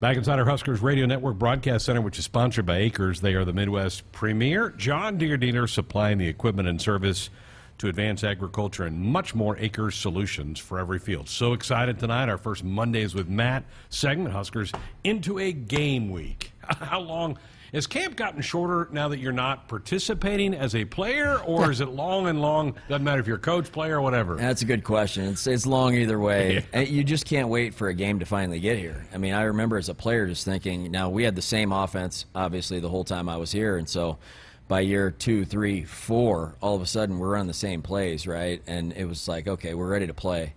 Back inside our Huskers Radio Network Broadcast Center, which is sponsored by AKRS, they are the Midwest premier John Deere dealer supplying the equipment and service to advance agriculture and much more AKRS solutions for every field. So excited tonight, our first Mondays with Matt segment, Huskers, into a game week. How long has camp gotten shorter now that you're not participating as a player, or is it long and long? Doesn't matter if you're a coach, player, or whatever. That's a good question. It's, it's long either way. Yeah. You just can't wait for a game to finally get here. I mean, I remember as a player just thinking, now we had the same offense, obviously, the whole time I was here. And so by year two, three, four, all of a sudden we're on the same plays, right? And it was like, okay, we're ready to play.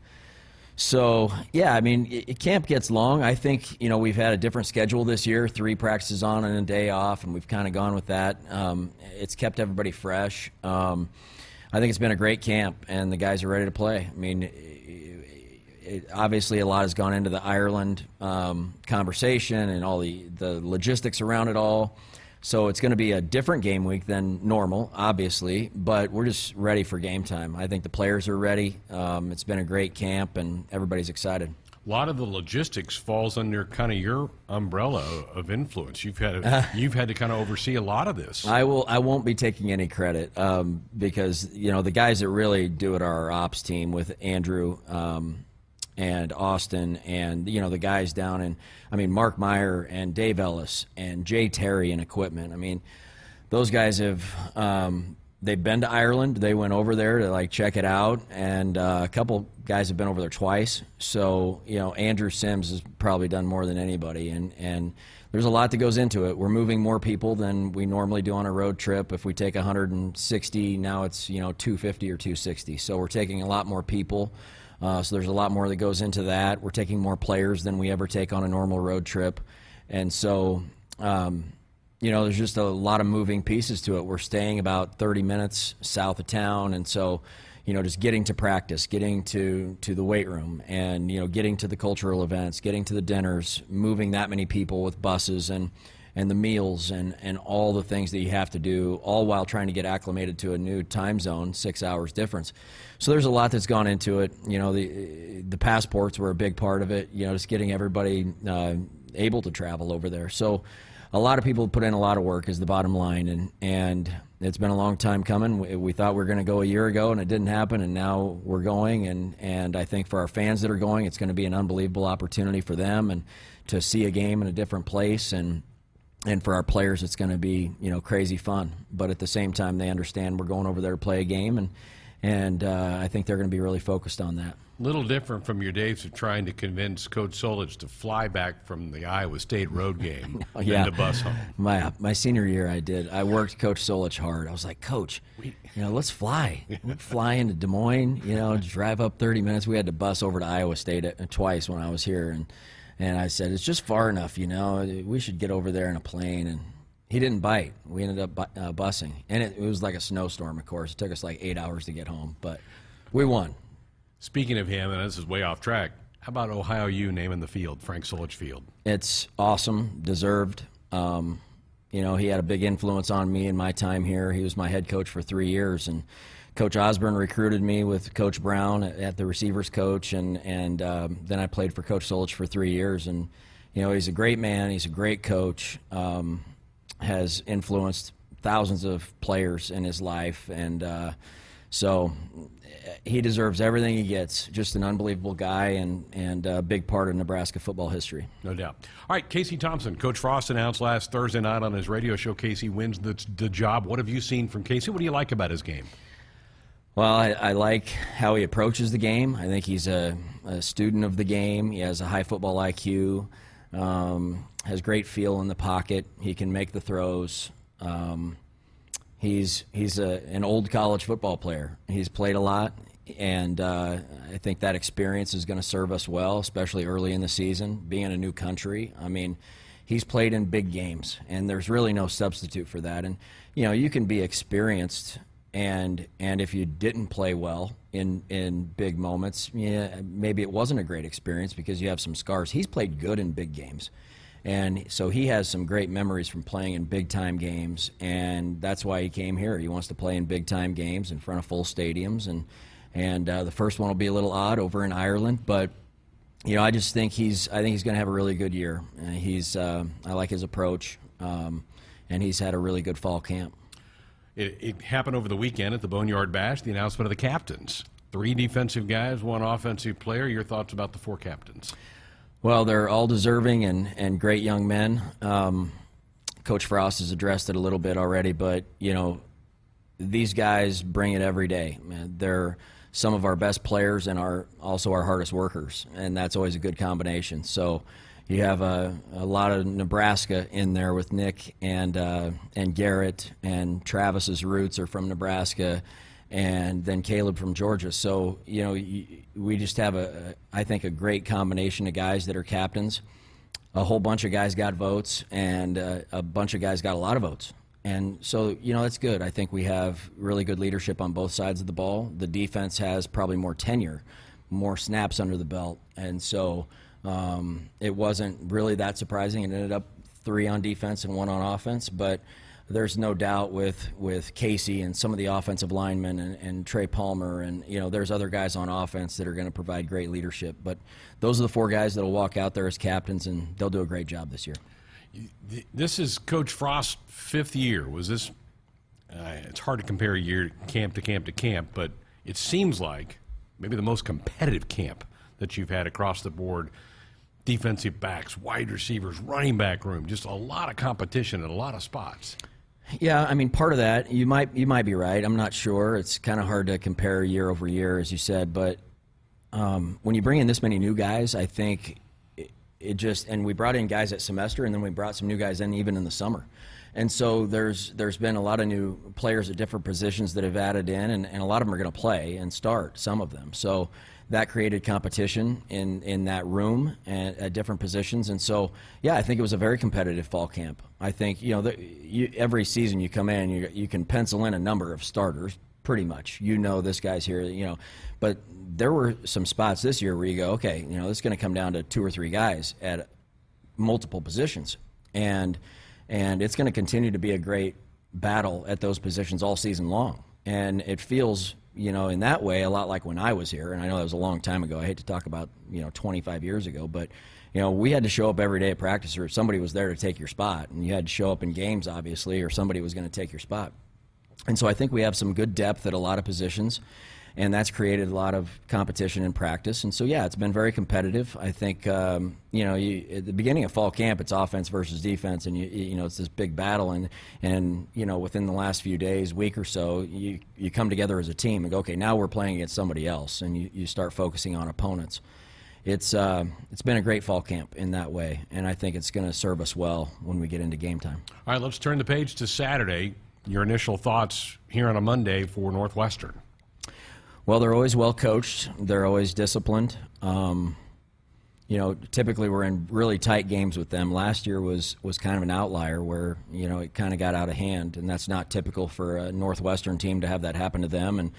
So yeah, I mean, it, camp gets long. I think you know we've had a different schedule this year: three practices on and a day off, and we've kind of gone with that. Um, it's kept everybody fresh. Um, I think it's been a great camp, and the guys are ready to play. I mean, it, it, obviously a lot has gone into the Ireland um, conversation and all the the logistics around it all. So it's going to be a different game week than normal, obviously, but we're just ready for game time. I think the players are ready. Um, it's been a great camp, and everybody's excited. A lot of the logistics falls under kind of your umbrella of influence. You've had uh, you've had to kind of oversee a lot of this. I will. I won't be taking any credit um, because you know the guys that really do it are our ops team with Andrew. Um, and Austin and you know the guys down in I mean Mark Meyer and Dave Ellis and Jay Terry and equipment. I mean those guys have um, they've been to Ireland. They went over there to like check it out, and uh, a couple guys have been over there twice. So you know Andrew Sims has probably done more than anybody, and and there's a lot that goes into it. We're moving more people than we normally do on a road trip. If we take 160, now it's you know 250 or 260. So we're taking a lot more people. Uh, so there's a lot more that goes into that. We're taking more players than we ever take on a normal road trip, and so um, you know there's just a lot of moving pieces to it. We're staying about 30 minutes south of town, and so you know just getting to practice, getting to to the weight room, and you know getting to the cultural events, getting to the dinners, moving that many people with buses and and the meals and, and all the things that you have to do, all while trying to get acclimated to a new time zone, six hours difference. So there's a lot that's gone into it. You know, the the passports were a big part of it. You know, just getting everybody uh, able to travel over there. So a lot of people put in a lot of work is the bottom line, and and it's been a long time coming. We, we thought we were going to go a year ago, and it didn't happen, and now we're going. And and I think for our fans that are going, it's going to be an unbelievable opportunity for them and to see a game in a different place and and for our players, it's going to be you know crazy fun. But at the same time, they understand we're going over there to play a game, and and uh, I think they're going to be really focused on that. Little different from your days of trying to convince Coach Solich to fly back from the Iowa State road game oh, yeah. to bus home. My my senior year, I did. I worked Coach Solich hard. I was like, Coach, you know, let's fly. fly into Des Moines. You know, drive up 30 minutes. We had to bus over to Iowa State uh, twice when I was here, and and I said, it's just far enough, you know. We should get over there in a plane. And he didn't bite. We ended up bu- uh, busing. And it, it, was like a snowstorm, of course. It took us like eight hours to get home, but we won. Speaking of him, and this is way off track, how about Ohio U naming the field Frank Solich Field? It's awesome, deserved. Um, you know, he had a big influence on me in my time here. He was my head coach for three years. And Coach Osborne recruited me with Coach Brown at the receivers coach, and and um, then I played for Coach Solich for three years. And you know, he's a great man. He's a great coach. Um, has influenced thousands of players in his life, and uh, so he deserves everything he gets. Just an unbelievable guy and and a big part of Nebraska football history. No doubt. All right, Casey Thompson. Coach Frost announced last Thursday night on his radio show Casey wins the, the job. What have you seen from Casey? What do you like about his game? Well, I, I, like how he approaches the game. I think he's a, a, student of the game. He has a high football IQ, um, has great feel in the pocket. He can make the throws. Um, he's he's a, an old college football player. He's played a lot, and uh, I think that experience is going to serve us well, especially early in the season, being in a new country. I mean, he's played in big games, and there's really no substitute for that. And you know, you can be experienced and and if you didn't play well in in big moments, yeah, maybe it wasn't a great experience because you have some scars. He's played good in big games, and so he has some great memories from playing in big time games, and that's why he came here. He wants to play in big time games in front of full stadiums, and and uh, the first one will be a little odd over in Ireland, but you know, I just think he's I think he's going to have a really good year. He's uh, I like his approach, um, and he's had a really good fall camp. It, it, happened over the weekend at the Boneyard Bash. The announcement of the captains: three defensive guys, one offensive player. Your thoughts about the four captains? Well, they're all deserving and, and great young men. Um, Coach Frost has addressed it a little bit already, but you know, these guys bring it every day. Man, they're some of our best players and are also our hardest workers, and that's always a good combination. So you have a, a lot of Nebraska in there with Nick and uh, and Garrett, and Travis's roots are from Nebraska, and then Caleb from Georgia. So you know we just have a I think a great combination of guys that are captains. A whole bunch of guys got votes, and uh, a bunch of guys got a lot of votes. And so, you know, that's good. I think we have really good leadership on both sides of the ball. The defense has probably more tenure, more snaps under the belt. And so um, it wasn't really that surprising. It ended up three on defense and one on offense. But there's no doubt with, with Casey and some of the offensive linemen and, and Trey Palmer and, you know, there's other guys on offense that are going to provide great leadership. But those are the four guys that will walk out there as captains, and they'll do a great job this year. This is Coach Frost's fifth year. Was this? Uh, it's hard to compare year camp to camp to camp, but it seems like maybe the most competitive camp that you've had across the board. Defensive backs, wide receivers, running back room, just a lot of competition in a lot of spots. Yeah, I mean, part of that you might you might be right. I'm not sure. It's kind of hard to compare year over year, as you said. But um, when you bring in this many new guys, I think it just and we brought in guys at semester and then we brought some new guys in even in the summer and so there's there's been a lot of new players at different positions that have added in and, and a lot of them are going to play and start some of them so that created competition in in that room and at different positions and so yeah i think it was a very competitive fall camp i think you know the, you, every season you come in you, you can pencil in a number of starters pretty much. You know this guy's here, you know. But there were some spots this year where you go, okay, you know, this is going to come down to two or three guys at multiple positions, and and it's going to continue to be a great battle at those positions all season long. And it feels, you know, in that way, a lot like when I was here. And I know that was a long time ago. I hate to talk about, you know, 25 years ago, but you know, we had to show up every day at practice, or somebody was there to take your spot, and you had to show up in games, obviously, or somebody was going to take your spot. And so I think we have some good depth at a lot of positions, and that's created a lot of competition in practice. And so, yeah, it's been very competitive. I think, um, you know, you, at the beginning of fall camp, it's offense versus defense, and, you, you know, it's this big battle. And, and, you know, within the last few days, week or so, you, you come together as a team and go, okay, now we're playing against somebody else, and you, you start focusing on opponents. It's, uh, it's been a great fall camp in that way, and I think it's going to serve us well when we get into game time. All right, let's turn the page to Saturday your initial thoughts here on a Monday for Northwestern. Well, they're always well coached. They're always disciplined. Um, you know, typically we're in really tight games with them. Last year was was kind of an outlier where you know it kind of got out of hand, and that's not typical for a Northwestern team to have that happen to them. And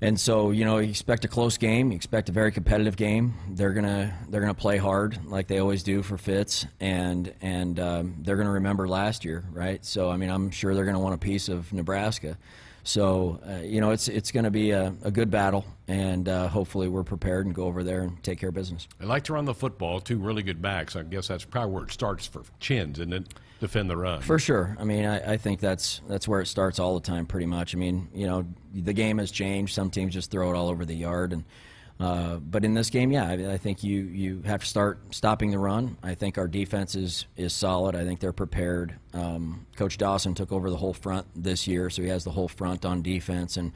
and so, you know, you expect a close game. You expect a very competitive game. They're gonna they're gonna play hard like they always do for Fitz, and and um, they're gonna remember last year, right? So, I mean, I'm sure they're gonna want a piece of Nebraska. So, uh, you know, it's it's going to be a, a, good battle, and uh, hopefully we're prepared and go over there and take care of business. I like to run the football. Two really good backs. I guess that's probably where it starts for Chins, and then defend the run. For sure. I mean, I, I, think that's that's where it starts all the time, pretty much. I mean, you know, the game has changed. Some teams just throw it all over the yard, and uh, but in this game, yeah, I, I, think you you have to start stopping the run. I think our defense is is solid. I think they're prepared. Um, Coach Dawson took over the whole front this year, so he has the whole front on defense, and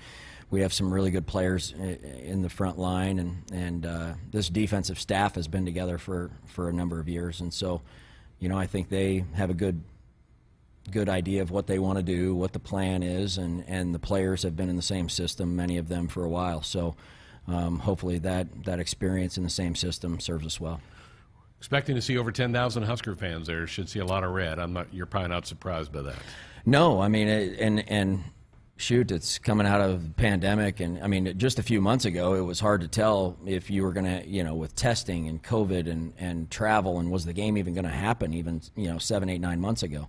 we have some really good players in the front line, and and uh, this defensive staff has been together for for a number of years, and so you know, I think they have a good good idea of what they want to do, what the plan is, and, and the players have been in the same system, many of them for a while. So um, hopefully that, that experience in the same system serves us well. Expecting to see over 10,000 Husker fans there. Should see a lot of red. I'm not. You're probably not surprised by that. No, I mean, and and shoot, it's coming out of the pandemic, and I mean, just a few months ago, it was hard to tell if you were going to, you know, with testing and COVID and and travel, and was the game even going to happen, even you know, seven, eight, nine months ago.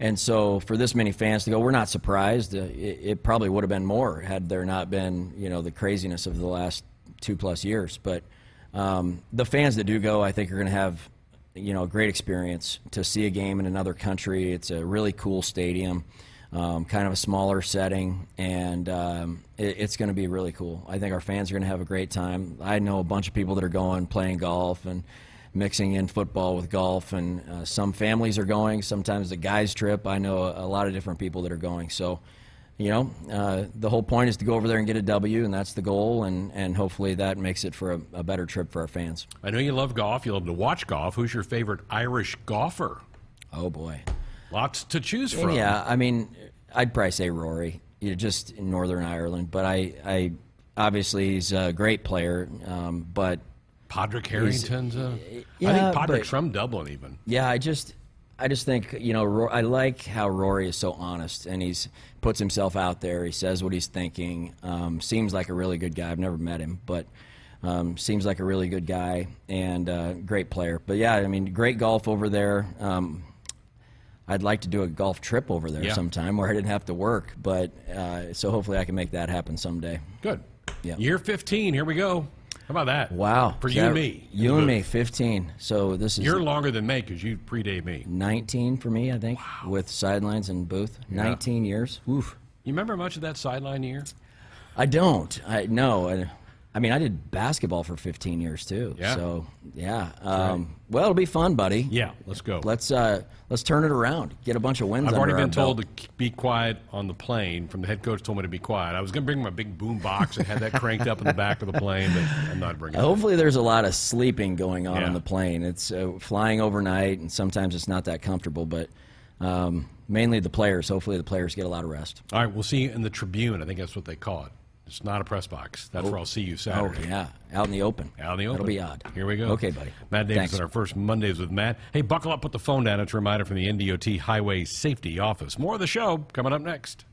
And so, for this many fans to go, we're not surprised. Uh, it, it, probably would have been more had there not been, you know, the craziness of the last two plus years. But um, the fans that do go, I think, are going to have you know a great experience to see a game in another country. It's a really cool stadium, um, kind of a smaller setting, and um, it, it's going to be really cool. I think our fans are going to have a great time. I know a bunch of people that are going playing golf and mixing in football with golf, and uh, some families are going. Sometimes the guys trip. I know a, a lot of different people that are going. So you know, uh, the whole point is to go over there and get a W, and that's the goal, and, and hopefully that makes it for a, a better trip for our fans. I know you love golf. You love to watch golf. Who's your favorite Irish golfer? Oh boy, lots to choose from. Yeah, I mean, I'd probably say Rory. You know, just in Northern Ireland, but I, I obviously he's a great player, um, but Padraig Harrington's a. Yeah, I think but- from Dublin, even. Yeah, I just, I just think you know, Ro- I like how Rory is so honest and he's puts himself out there. He says what he's thinking. Um, seems like a really good guy. I've never met him, but um, seems like a really good guy and uh, great player. But yeah, I mean, great golf over there. Um, I'd like to do a golf trip over there Yeah. sometime where I didn't have to work, but uh, so hopefully I can make that happen someday. Good. Yeah. Year 15. Here we go. How about that? Wow, For you that- and me. you and me, fifteen. So this is You're longer than me because you predate me. 19 for me, I think, with sidelines and booth. 19 years. Oof. You remember much of that sideline year? I don't. I no. I, I mean, I did basketball for 15 years too. Yeah. So yeah. Um, well, it'll be fun, buddy. Yeah, let's go. Let's uh, let's turn it around. Get a bunch of wins. I've already been told belt. to be quiet on the plane. From the head coach told me to be quiet. I was going to bring my big boom box and had that cranked up in the back of the plane, but I'm not bringing it. Hopefully, there's a lot of sleeping going on Yeah. on the plane. It's uh, flying overnight, and sometimes it's not that comfortable. But um, mainly the players. Hopefully, the players get a lot of rest. All right, we'll see you in the Tribune. I think that's what they call it. It's not a press box. That's where oh. I'll see you Saturday. Oh yeah, out in the open. Out in the open. It'll be odd. Here we go. Okay, buddy. Matt Davis Thanks. on our first Mondays with Matt. Hey, buckle up, put the phone down. It's a reminder from the NDOT Highway Safety Office. More of the show coming up next.